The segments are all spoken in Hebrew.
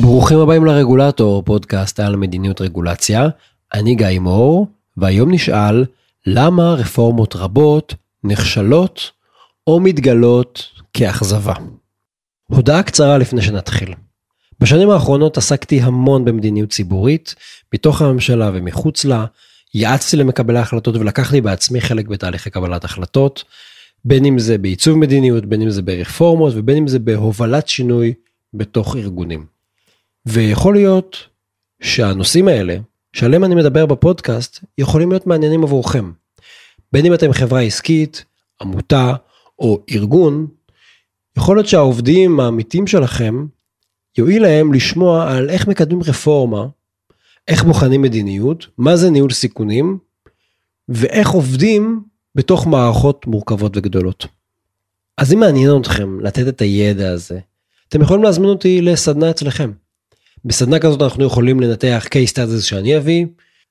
ברוכים הבאים לרגולטור, פודקאסט על מדיניות רגולציה. אני גיא מור, והיום נשאל למה רפורמות רבות נכשלות או מתגלות כאכזבה. הודעה קצרה לפני שנתחיל. בשנים האחרונות עסקתי המון במדיניות ציבורית, מתוך הממשלה ומחוץ לה, יעצתי למקבלי ההחלטות ולקחתי בעצמי חלק בתהליכי קבלת החלטות, בין אם זה בעיצוב מדיניות, בין אם זה ברפורמות ובין אם זה בהובלת שינוי בתוך ארגונים. ויכול להיות שהנושאים האלה, שעליהם אני מדבר בפודקאסט, יכולים להיות מעניינים עבורכם. בין אם אתם חברה עסקית, עמותה או ארגון, יכול להיות שהעובדים האמיתיים שלכם, יועיל להם לשמוע על איך מקדמים רפורמה, איך בוחנים מדיניות, מה זה ניהול סיכונים, ואיך עובדים בתוך מערכות מורכבות וגדולות. אז אם מעניין אתכם לתת את הידע הזה, אתם יכולים להזמין אותי לסדנה אצלכם. בסדנה כזאת אנחנו יכולים לנתח case studies שאני אביא,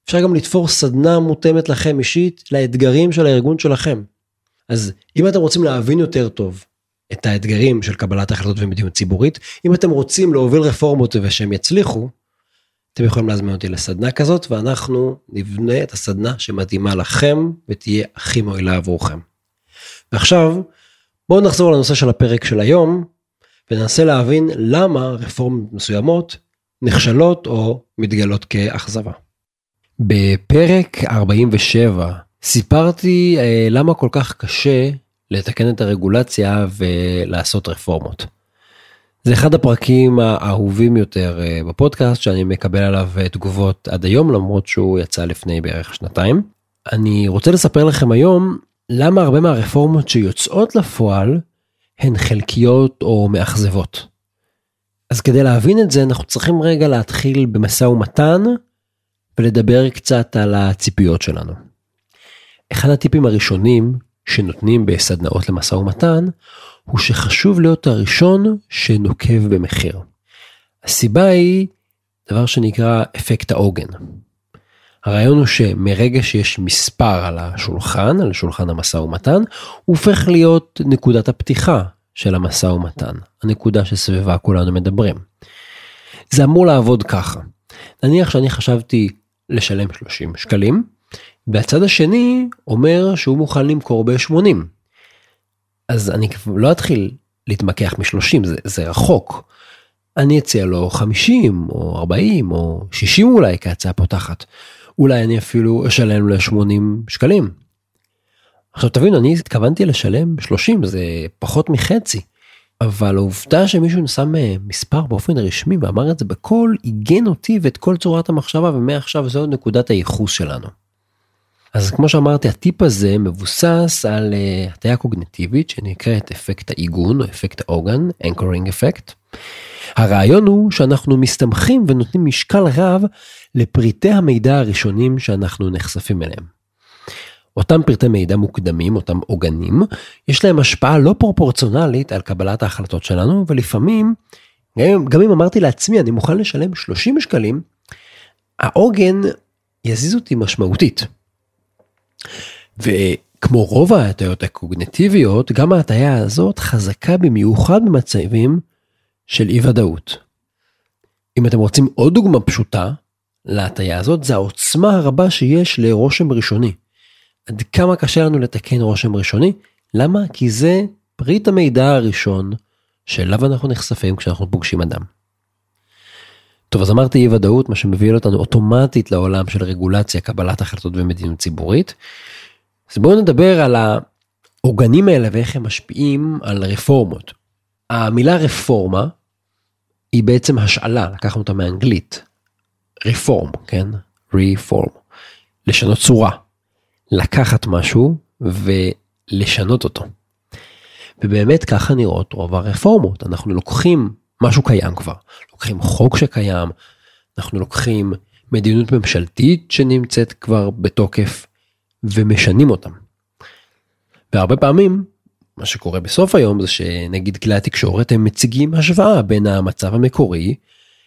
אפשר גם לתפור סדנה מותאמת לכם אישית לאתגרים של הארגון שלכם. אז אם אתם רוצים להבין יותר טוב את האתגרים של קבלת החלטות ומדיניות ציבורית, אם אתם רוצים להוביל רפורמות ושהם יצליחו, אתם יכולים להזמין אותי לסדנה כזאת ואנחנו נבנה את הסדנה שמתאימה לכם ותהיה הכי מועילה עבורכם. ועכשיו בואו נחזור לנושא של הפרק של היום וננסה להבין למה רפורמות מסוימות נכשלות או מתגלות כאכזבה. בפרק 47 סיפרתי אה, למה כל כך קשה לתקן את הרגולציה ולעשות רפורמות. זה אחד הפרקים האהובים יותר אה, בפודקאסט שאני מקבל עליו אה, תגובות עד היום למרות שהוא יצא לפני בערך שנתיים. אני רוצה לספר לכם היום למה הרבה מהרפורמות שיוצאות לפועל הן חלקיות או מאכזבות. אז כדי להבין את זה אנחנו צריכים רגע להתחיל במשא ומתן ולדבר קצת על הציפיות שלנו. אחד הטיפים הראשונים שנותנים בסדנאות למשא ומתן הוא שחשוב להיות הראשון שנוקב במחיר. הסיבה היא דבר שנקרא אפקט העוגן. הרעיון הוא שמרגע שיש מספר על השולחן, על שולחן המשא ומתן, הוא הופך להיות נקודת הפתיחה של המשא ומתן, הנקודה שסביבה כולנו מדברים. זה אמור לעבוד ככה. נניח שאני חשבתי לשלם 30 שקלים, והצד השני אומר שהוא מוכן למכור ב-80. אז אני לא אתחיל להתמקח מ-30, זה, זה רחוק. אני אציע לו 50 או 40 או 60 אולי כהצעה פותחת. אולי אני אפילו אשלם לו 80 שקלים. עכשיו תבינו אני התכוונתי לשלם 30 זה פחות מחצי. אבל העובדה שמישהו שם אה, מספר באופן רשמי ואמר את זה בקול עיגן אותי ואת כל צורת המחשבה ומעכשיו זו נקודת הייחוס שלנו. אז כמו שאמרתי הטיפ הזה מבוסס על uh, הטיה קוגנטיבית שנקראת אפקט העיגון או אפקט העוגן, anchoring effect. הרעיון הוא שאנחנו מסתמכים ונותנים משקל רב לפריטי המידע הראשונים שאנחנו נחשפים אליהם. אותם פרטי מידע מוקדמים, אותם עוגנים, יש להם השפעה לא פרופורציונלית על קבלת ההחלטות שלנו, ולפעמים, גם, גם אם אמרתי לעצמי אני מוכן לשלם 30 שקלים, העוגן יזיז אותי משמעותית. וכמו רוב ההטיות הקוגנטיביות, גם ההטיה הזאת חזקה במיוחד במצבים של אי ודאות. אם אתם רוצים עוד דוגמה פשוטה להטיה הזאת, זה העוצמה הרבה שיש לרושם ראשוני. עד כמה קשה לנו לתקן רושם ראשוני? למה? כי זה פריט המידע הראשון שאליו אנחנו נחשפים כשאנחנו פוגשים אדם. טוב אז אמרתי אי ודאות מה שמביא אותנו אוטומטית לעולם של רגולציה קבלת החלטות ומדיניות ציבורית. אז בואו נדבר על העוגנים האלה ואיך הם משפיעים על רפורמות. המילה רפורמה היא בעצם השאלה לקחנו אותה מאנגלית. רפורם כן רפורם לשנות צורה לקחת משהו ולשנות אותו. ובאמת ככה נראות רוב הרפורמות אנחנו לוקחים משהו קיים כבר לוקחים חוק שקיים אנחנו לוקחים מדיניות ממשלתית שנמצאת כבר בתוקף ומשנים אותם. והרבה פעמים מה שקורה בסוף היום זה שנגיד כלי התקשורת הם מציגים השוואה בין המצב המקורי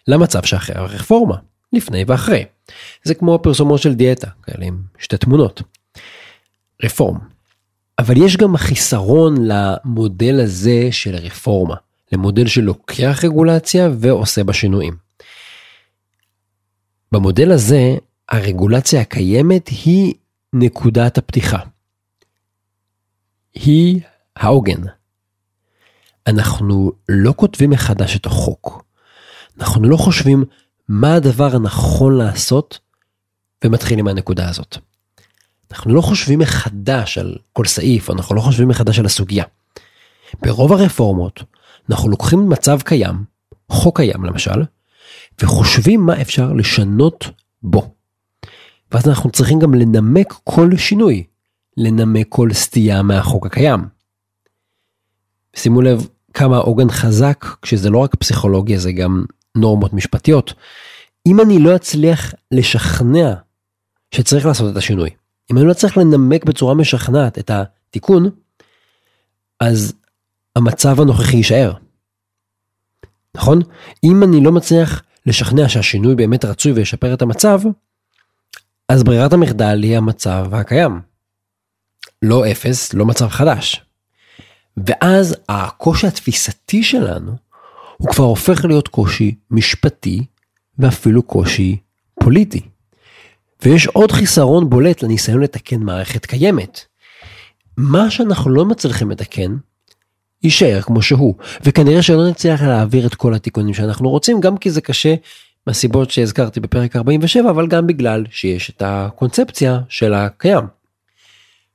למצב שאחרי הרפורמה לפני ואחרי. זה כמו פרסומות של דיאטה כאלה עם שתי תמונות. רפורם. אבל יש גם חיסרון למודל הזה של רפורמה, למודל שלוקח רגולציה ועושה בה שינויים. במודל הזה, הרגולציה הקיימת היא נקודת הפתיחה. היא העוגן. אנחנו לא כותבים מחדש את החוק. אנחנו לא חושבים מה הדבר הנכון לעשות ומתחילים מהנקודה הזאת. אנחנו לא חושבים מחדש על כל סעיף, אנחנו לא חושבים מחדש על הסוגיה. ברוב הרפורמות אנחנו לוקחים מצב קיים, חוק קיים למשל, וחושבים מה אפשר לשנות בו. ואז אנחנו צריכים גם לנמק כל שינוי, לנמק כל סטייה מהחוק הקיים. שימו לב כמה עוגן חזק כשזה לא רק פסיכולוגיה זה גם נורמות משפטיות. אם אני לא אצליח לשכנע שצריך לעשות את השינוי, אם אני לא צריך לנמק בצורה משכנעת את התיקון, אז המצב הנוכחי יישאר. נכון? אם אני לא מצליח לשכנע שהשינוי באמת רצוי וישפר את המצב, אז ברירת המחדל היא המצב הקיים. לא אפס, לא מצב חדש. ואז הקושי התפיסתי שלנו הוא כבר הופך להיות קושי משפטי ואפילו קושי פוליטי. ויש עוד חיסרון בולט לניסיון לתקן מערכת קיימת. מה שאנחנו לא מצליחים לתקן, יישאר כמו שהוא, וכנראה שלא נצליח להעביר את כל התיקונים שאנחנו רוצים, גם כי זה קשה מהסיבות שהזכרתי בפרק 47, אבל גם בגלל שיש את הקונספציה של הקיים.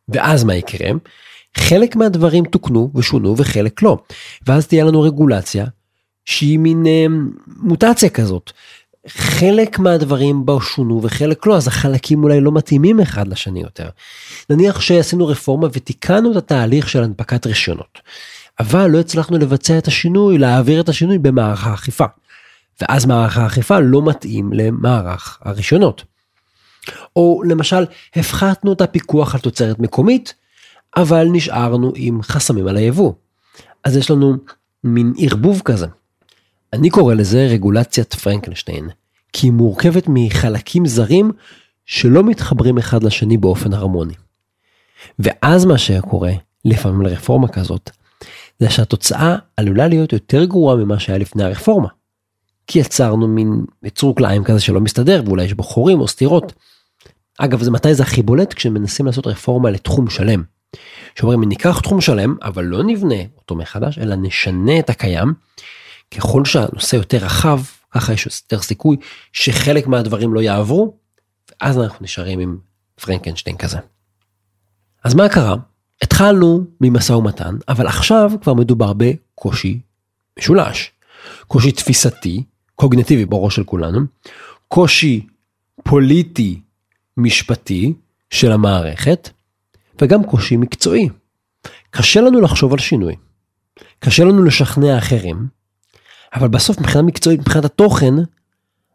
ואז מה יקרה? חלק מהדברים תוקנו ושונו וחלק לא. ואז תהיה לנו רגולציה שהיא מין אה, מוטציה כזאת. חלק מהדברים בה שונו וחלק לא, אז החלקים אולי לא מתאימים אחד לשני יותר. נניח שעשינו רפורמה ותיקנו את התהליך של הנפקת רישיונות, אבל לא הצלחנו לבצע את השינוי, להעביר את השינוי במערך האכיפה. ואז מערך האכיפה לא מתאים למערך הרישיונות. או למשל, הפחתנו את הפיקוח על תוצרת מקומית, אבל נשארנו עם חסמים על היבוא. אז יש לנו מין ערבוב כזה. אני קורא לזה רגולציית פרנקנשטיין, כי היא מורכבת מחלקים זרים שלא מתחברים אחד לשני באופן הרמוני. ואז מה שקורה, לפעמים לרפורמה כזאת, זה שהתוצאה עלולה להיות יותר גרועה ממה שהיה לפני הרפורמה. כי יצרנו מין יצור כלאיים כזה שלא מסתדר ואולי יש בו חורים או סתירות. אגב זה מתי זה הכי בולט כשמנסים לעשות רפורמה לתחום שלם. שאומרים ניקח תחום שלם אבל לא נבנה אותו מחדש אלא נשנה את הקיים. ככל שהנושא יותר רחב ככה יש יותר סיכוי שחלק מהדברים לא יעברו ואז אנחנו נשארים עם פרנקנשטיין כזה. אז מה קרה? התחלנו ממשא ומתן אבל עכשיו כבר מדובר בקושי משולש. קושי תפיסתי קוגנטיבי בראש של כולנו, קושי פוליטי משפטי של המערכת, וגם קושי מקצועי. קשה לנו לחשוב על שינוי, קשה לנו לשכנע אחרים, אבל בסוף מבחינה מקצועית, מבחינת התוכן,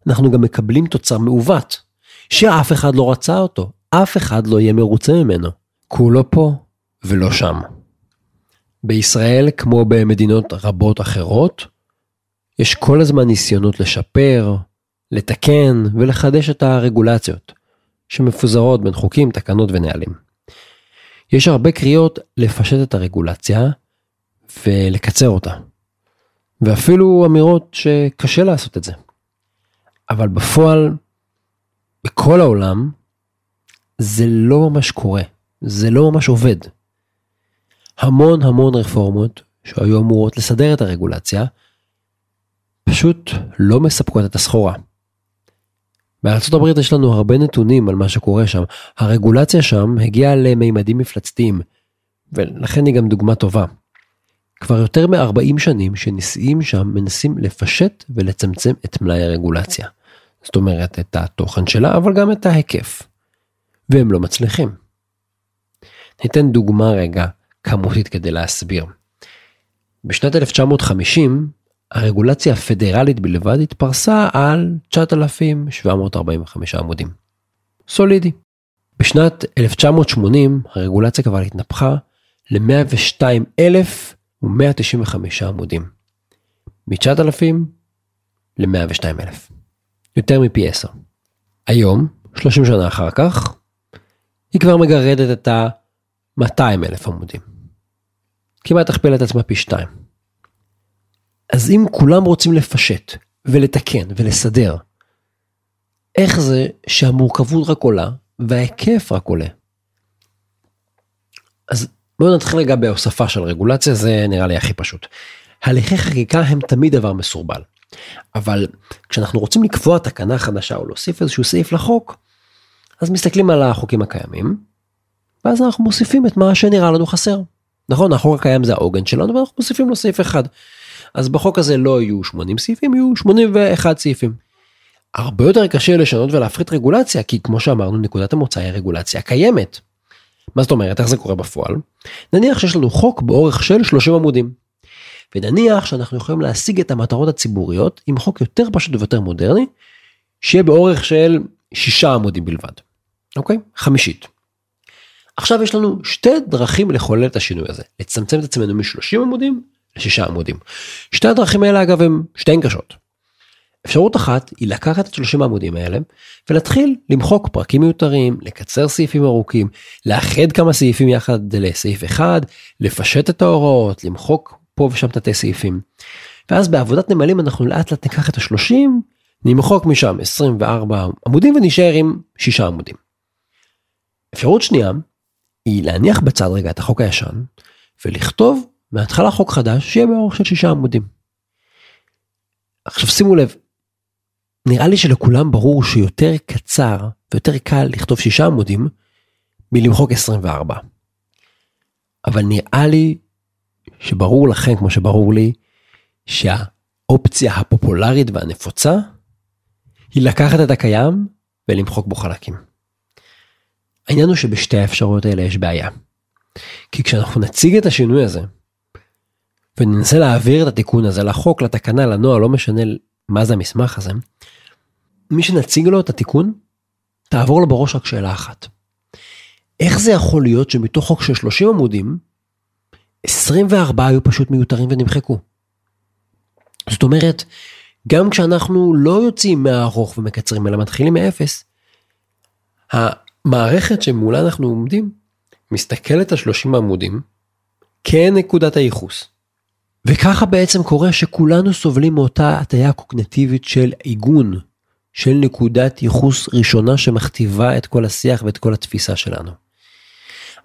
אנחנו גם מקבלים תוצר מעוות, שאף אחד לא רצה אותו, אף אחד לא יהיה מרוצה ממנו. כולו פה ולא שם. בישראל, כמו במדינות רבות אחרות, יש כל הזמן ניסיונות לשפר, לתקן ולחדש את הרגולציות, שמפוזרות בין חוקים, תקנות ונהלים. יש הרבה קריאות לפשט את הרגולציה ולקצר אותה, ואפילו אמירות שקשה לעשות את זה. אבל בפועל, בכל העולם, זה לא ממש קורה, זה לא ממש עובד. המון המון רפורמות שהיו אמורות לסדר את הרגולציה, פשוט לא מספקות את הסחורה. הברית יש לנו הרבה נתונים על מה שקורה שם. הרגולציה שם הגיעה למימדים מפלצתיים, ולכן היא גם דוגמה טובה. כבר יותר מ-40 שנים שנשיאים שם מנסים לפשט ולצמצם את מלאי הרגולציה. זאת אומרת את התוכן שלה, אבל גם את ההיקף. והם לא מצליחים. ניתן דוגמה רגע כמותית כדי להסביר. בשנת 1950 הרגולציה הפדרלית בלבד התפרסה על 9,745 עמודים. סולידי. בשנת 1980 הרגולציה כבר התנפחה ל-102,195 עמודים. מ-9,000 ל-102,000. יותר מפי 10. היום, 30 שנה אחר כך, היא כבר מגרדת את ה-200,000 עמודים. כמעט הכפילה את עצמה פי 2. אז אם כולם רוצים לפשט ולתקן ולסדר, איך זה שהמורכבות רק עולה וההיקף רק עולה. אז בואו נתחיל רגע בהוספה של רגולציה, זה נראה לי הכי פשוט. הליכי חקיקה הם תמיד דבר מסורבל. אבל כשאנחנו רוצים לקבוע תקנה חדשה או להוסיף איזשהו סעיף לחוק, אז מסתכלים על החוקים הקיימים, ואז אנחנו מוסיפים את מה שנראה לנו חסר. נכון, החוק הקיים זה העוגן שלנו ואנחנו מוסיפים לו סעיף אחד. אז בחוק הזה לא יהיו 80 סעיפים, יהיו 81 סעיפים. הרבה יותר קשה לשנות ולהפחית רגולציה, כי כמו שאמרנו, נקודת המוצא היא רגולציה קיימת. מה זאת אומרת, איך זה קורה בפועל? נניח שיש לנו חוק באורך של 30 עמודים. ונניח שאנחנו יכולים להשיג את המטרות הציבוריות עם חוק יותר פשוט ויותר מודרני, שיהיה באורך של 6 עמודים בלבד. אוקיי? חמישית. עכשיו יש לנו שתי דרכים לחולל את השינוי הזה, לצמצם את עצמנו מ-30 עמודים ל-6 עמודים. שתי הדרכים האלה אגב הם שתיהן קשות. אפשרות אחת היא לקחת את 30 העמודים האלה ולהתחיל למחוק פרקים מיותרים, לקצר סעיפים ארוכים, לאחד כמה סעיפים יחד לסעיף אחד, לפשט את ההוראות, למחוק פה ושם תתי סעיפים. ואז בעבודת נמלים אנחנו לאט לאט ניקח את ה-30, נמחוק משם 24 עמודים ונשאר עם 6 עמודים. אפשרות שנייה היא להניח בצד רגע את החוק הישן ולכתוב מההתחלה חוק חדש שיהיה באורך של 6 עמודים. עכשיו שימו לב, נראה לי שלכולם ברור שיותר קצר ויותר קל לכתוב 6 עמודים מלמחוק 24. אבל נראה לי שברור לכם כמו שברור לי שהאופציה הפופולרית והנפוצה היא לקחת את הקיים ולמחוק בו חלקים. העניין הוא שבשתי האפשרויות האלה יש בעיה. כי כשאנחנו נציג את השינוי הזה וננסה להעביר את התיקון הזה לחוק, לתקנה, לנוהל, לא משנה מה זה המסמך הזה, מי שנציג לו את התיקון, תעבור לו בראש רק שאלה אחת. איך זה יכול להיות שמתוך חוק של 30 עמודים, 24 היו פשוט מיותרים ונמחקו? זאת אומרת, גם כשאנחנו לא יוצאים מהארוך ומקצרים אלא מתחילים מאפס, המערכת שמולה אנחנו עומדים מסתכלת על 30 עמודים כנקודת הייחוס. וככה בעצם קורה שכולנו סובלים מאותה הטיה קוגנטיבית של עיגון, של נקודת ייחוס ראשונה שמכתיבה את כל השיח ואת כל התפיסה שלנו.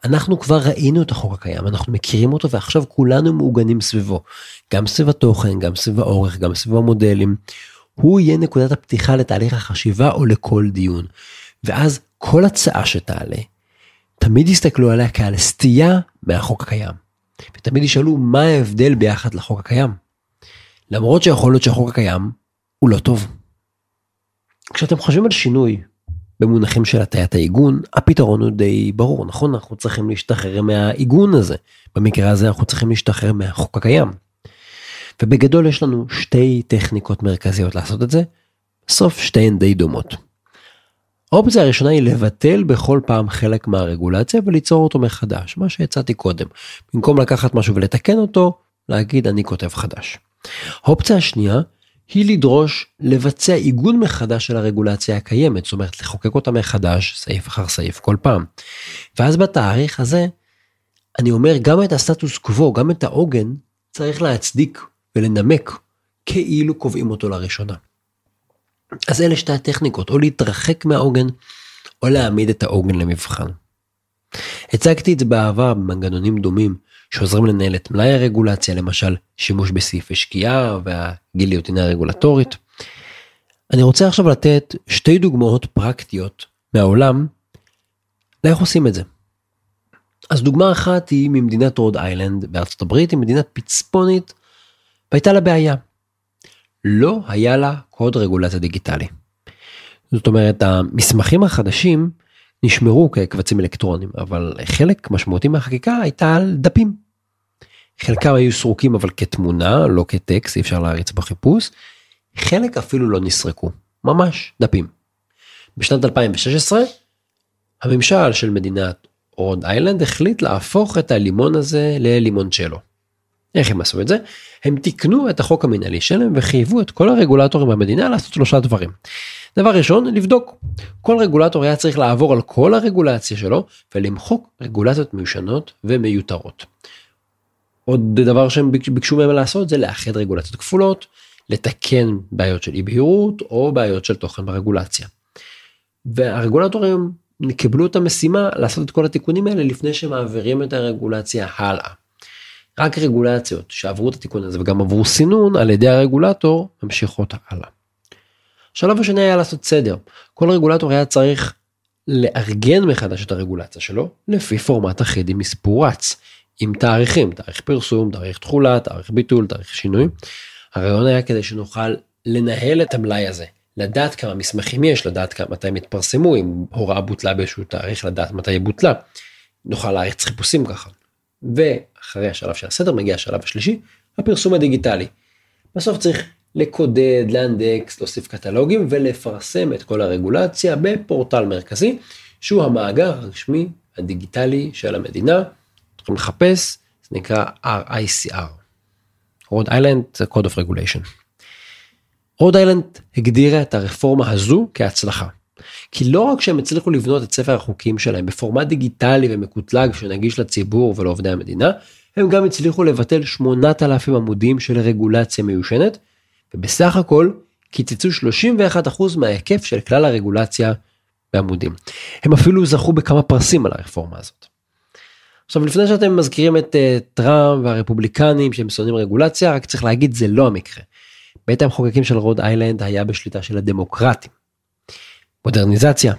אנחנו כבר ראינו את החוק הקיים, אנחנו מכירים אותו ועכשיו כולנו מעוגנים סביבו. גם סביב התוכן, גם סביב האורך, גם סביב המודלים. הוא יהיה נקודת הפתיחה לתהליך החשיבה או לכל דיון. ואז כל הצעה שתעלה, תמיד יסתכלו עליה כעל סטייה מהחוק הקיים. ותמיד ישאלו מה ההבדל ביחד לחוק הקיים. למרות שיכול להיות שהחוק הקיים הוא לא טוב. כשאתם חושבים על שינוי במונחים של הטיית העיגון, הפתרון הוא די ברור, נכון? אנחנו צריכים להשתחרר מהעיגון הזה. במקרה הזה אנחנו צריכים להשתחרר מהחוק הקיים. ובגדול יש לנו שתי טכניקות מרכזיות לעשות את זה, בסוף שתיהן די דומות. האופציה הראשונה היא לבטל בכל פעם חלק מהרגולציה וליצור אותו מחדש, מה שהצעתי קודם. במקום לקחת משהו ולתקן אותו, להגיד אני כותב חדש. האופציה השנייה היא לדרוש לבצע עיגון מחדש של הרגולציה הקיימת, זאת אומרת לחוקק אותה מחדש סעיף אחר סעיף כל פעם. ואז בתאריך הזה אני אומר גם את הסטטוס קוו, גם את העוגן, צריך להצדיק ולנמק כאילו קובעים אותו לראשונה. אז אלה שתי הטכניקות, או להתרחק מהעוגן, או להעמיד את העוגן למבחן. הצגתי את זה בעבר במנגנונים דומים שעוזרים לנהל את מלאי הרגולציה, למשל שימוש בסעיפי שקיעה והגיליוטינה הרגולטורית. אני רוצה עכשיו לתת שתי דוגמאות פרקטיות מהעולם לאיך עושים את זה. אז דוגמה אחת היא ממדינת רוד איילנד בארצות הברית, היא מדינת פצפונית, והייתה לה בעיה. לא היה לה קוד רגולציה דיגיטלי. זאת אומרת המסמכים החדשים נשמרו כקבצים אלקטרונים אבל חלק משמעותי מהחקיקה הייתה על דפים. חלקם היו סרוקים אבל כתמונה לא כטקסט אי אפשר להריץ בחיפוש. חלק אפילו לא נסרקו ממש דפים. בשנת 2016 הממשל של מדינת רוד איילנד החליט להפוך את הלימון הזה ללימון שלו. איך הם עשו את זה? הם תיקנו את החוק המנהלי שלהם וחייבו את כל הרגולטורים במדינה לעשות שלושה דברים. דבר ראשון, לבדוק. כל רגולטור היה צריך לעבור על כל הרגולציה שלו ולמחוק רגולציות מיושנות ומיותרות. עוד דבר שהם ביקשו מהם לעשות זה לאחד רגולציות כפולות, לתקן בעיות של אי בהירות או בעיות של תוכן ברגולציה. והרגולטורים קיבלו את המשימה לעשות את כל התיקונים האלה לפני שמעבירים את הרגולציה הלאה. רק רגולציות שעברו את התיקון הזה וגם עברו סינון על ידי הרגולטור ממשיכות הלאה. השלב השני היה לעשות סדר. כל רגולטור היה צריך לארגן מחדש את הרגולציה שלו לפי פורמט אחיד עם מספור רץ, עם תאריכים, תאריך פרסום, תאריך תכולה, תאריך ביטול, תאריך שינוי. הרעיון היה כדי שנוכל לנהל את המלאי הזה, לדעת כמה מסמכים יש, לדעת כמה, מתי הם יתפרסמו, אם הוראה בוטלה באיזשהו תאריך, לדעת מתי היא בוטלה. נוכל להריץ חיפושים ככה. ואחרי השלב של הסדר מגיע השלב השלישי, הפרסום הדיגיטלי. בסוף צריך לקודד, לאנדקס, להוסיף קטלוגים ולפרסם את כל הרגולציה בפורטל מרכזי, שהוא המאגר הרשמי הדיגיטלי של המדינה. צריכים לחפש, זה נקרא RICR. רוד איילנד זה Code of Regulation. רוד איילנד הגדירה את הרפורמה הזו כהצלחה. כי לא רק שהם הצליחו לבנות את ספר החוקים שלהם בפורמט דיגיטלי ומקוטלג שנגיש לציבור ולעובדי המדינה, הם גם הצליחו לבטל 8,000 עמודים של רגולציה מיושנת, ובסך הכל קיצצו 31% מההיקף של כלל הרגולציה בעמודים. הם אפילו זכו בכמה פרסים על הרפורמה הזאת. עכשיו לפני שאתם מזכירים את uh, טראמפ והרפובליקנים שהם שונאים רגולציה, רק צריך להגיד זה לא המקרה. בית המחוקקים של רוד איילנד היה בשליטה של הדמוקרטים. מודרניזציה,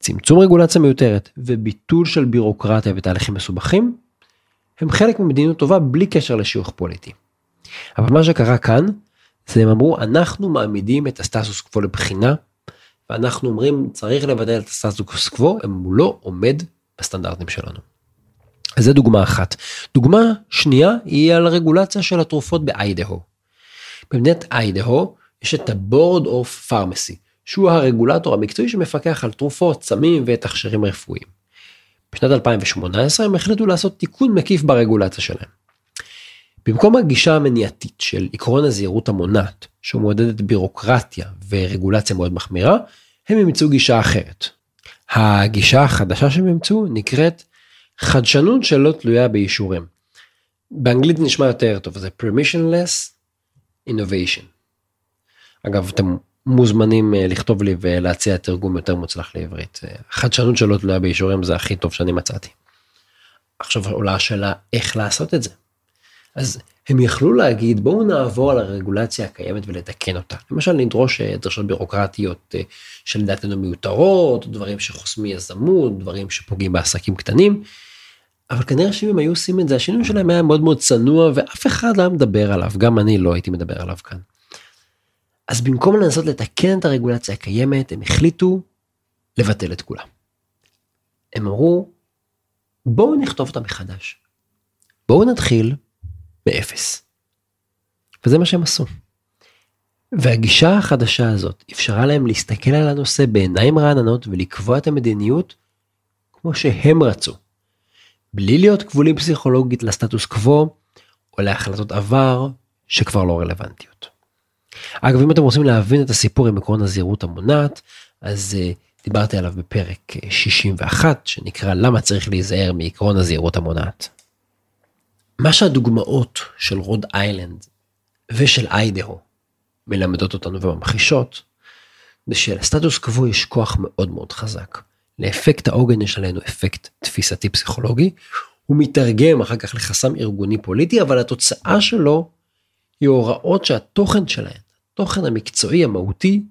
צמצום רגולציה מיותרת וביטול של בירוקרטיה ותהליכים מסובכים הם חלק ממדיניות טובה בלי קשר לשיוך פוליטי. אבל מה שקרה כאן זה הם אמרו אנחנו מעמידים את הסטטוס קוו לבחינה ואנחנו אומרים צריך לבטל את הסטטוס קוו אם הוא לא עומד בסטנדרטים שלנו. זה דוגמה אחת. דוגמה שנייה היא על הרגולציה של התרופות באיידהו. במדינת איידהו יש את ה-board of pharmacy שהוא הרגולטור המקצועי שמפקח על תרופות, סמים ותכשירים רפואיים. בשנת 2018 הם החליטו לעשות תיקון מקיף ברגולציה שלהם. במקום הגישה המניעתית של עקרון הזהירות המונעת, שמעודדת בירוקרטיה ורגולציה מאוד מחמירה, הם אימצו גישה אחרת. הגישה החדשה שהם אימצו נקראת חדשנות שלא תלויה באישורים. באנגלית נשמע יותר טוב, זה permissionless innovation. אגב, אתם מוזמנים אה, לכתוב לי ולהציע תרגום יותר מוצלח לעברית. אה, חדשנות שלא תלויה באישורים זה הכי טוב שאני מצאתי. עכשיו עולה השאלה איך לעשות את זה. אז הם יכלו להגיד בואו נעבור על הרגולציה הקיימת ולתקן אותה. למשל נדרוש אה, דרשות בירוקרטיות שלדעתנו מיותרות, דברים שחוסמים יזמות, דברים שפוגעים בעסקים קטנים. אבל כנראה שאם הם היו עושים את זה השינוי שלהם היה מאוד מאוד צנוע ואף אחד לא היה מדבר עליו, גם אני לא הייתי מדבר עליו כאן. אז במקום לנסות לתקן את הרגולציה הקיימת, הם החליטו לבטל את כולה. הם אמרו, בואו נכתוב אותה מחדש. בואו נתחיל באפס. וזה מה שהם עשו. והגישה החדשה הזאת אפשרה להם להסתכל על הנושא בעיניים רעננות ולקבוע את המדיניות כמו שהם רצו. בלי להיות כבולים פסיכולוגית לסטטוס קוו או להחלטות עבר שכבר לא רלוונטיות. אגב אם אתם רוצים להבין את הסיפור עם עקרון הזהירות המונעת אז uh, דיברתי עליו בפרק 61 אה, שנקרא למה צריך להיזהר מעקרון הזהירות המונעת. מה שהדוגמאות של רוד איילנד ושל איידהו מלמדות אותנו וממחישות זה שלסטטוס קוו יש כוח מאוד מאוד חזק. לאפקט העוגן יש עלינו אפקט תפיסתי פסיכולוגי הוא מתרגם אחר כך לחסם ארגוני פוליטי אבל התוצאה שלו היא הוראות שהתוכן שלהן התוכן המקצועי המהותי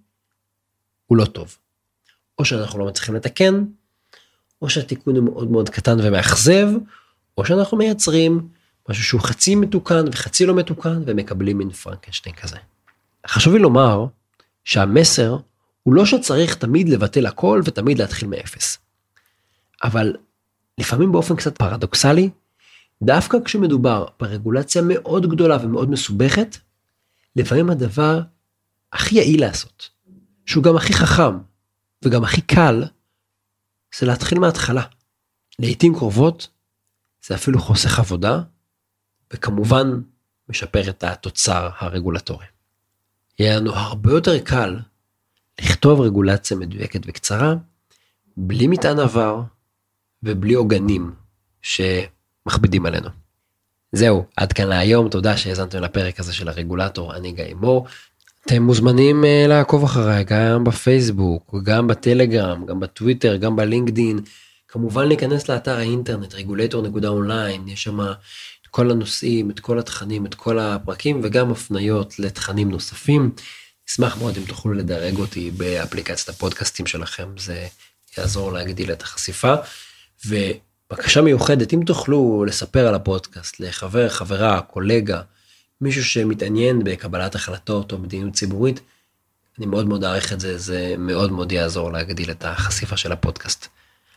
הוא לא טוב. או שאנחנו לא מצליחים לתקן, או שהתיקון הוא מאוד מאוד קטן ומאכזב, או שאנחנו מייצרים משהו שהוא חצי מתוקן וחצי לא מתוקן ומקבלים מין פרנקנשטיין כזה. חשוב לי לומר שהמסר הוא לא שצריך תמיד לבטל הכל ותמיד להתחיל מאפס. אבל לפעמים באופן קצת פרדוקסלי, דווקא כשמדובר ברגולציה מאוד גדולה ומאוד מסובכת, לפעמים הדבר הכי יעיל לעשות, שהוא גם הכי חכם וגם הכי קל, זה להתחיל מההתחלה. לעיתים קרובות זה אפילו חוסך עבודה, וכמובן משפר את התוצר הרגולטורי. יהיה לנו הרבה יותר קל לכתוב רגולציה מדויקת וקצרה, בלי מטען עבר ובלי עוגנים שמכבידים עלינו. זהו, עד כאן להיום, תודה שהאזנתם לפרק הזה של הרגולטור, אני גיא מור. אתם מוזמנים uh, לעקוב אחריי גם בפייסבוק, גם בטלגרם, גם בטוויטר, גם בלינקדין. כמובן להיכנס לאתר האינטרנט רגולטור.אונליין, יש שם את כל הנושאים, את כל התכנים, את כל הפרקים וגם הפניות לתכנים נוספים. אשמח מאוד אם תוכלו לדרג אותי באפליקציית הפודקאסטים שלכם, זה יעזור להגדיל את החשיפה. ובקשה מיוחדת, אם תוכלו לספר על הפודקאסט לחבר, חברה, קולגה, מישהו שמתעניין בקבלת החלטות או מדיניות ציבורית, אני מאוד מאוד אעריך את זה, זה מאוד מאוד יעזור להגדיל את החשיפה של הפודקאסט.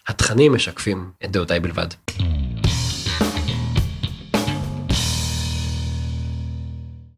התכנים משקפים את דעותיי בלבד.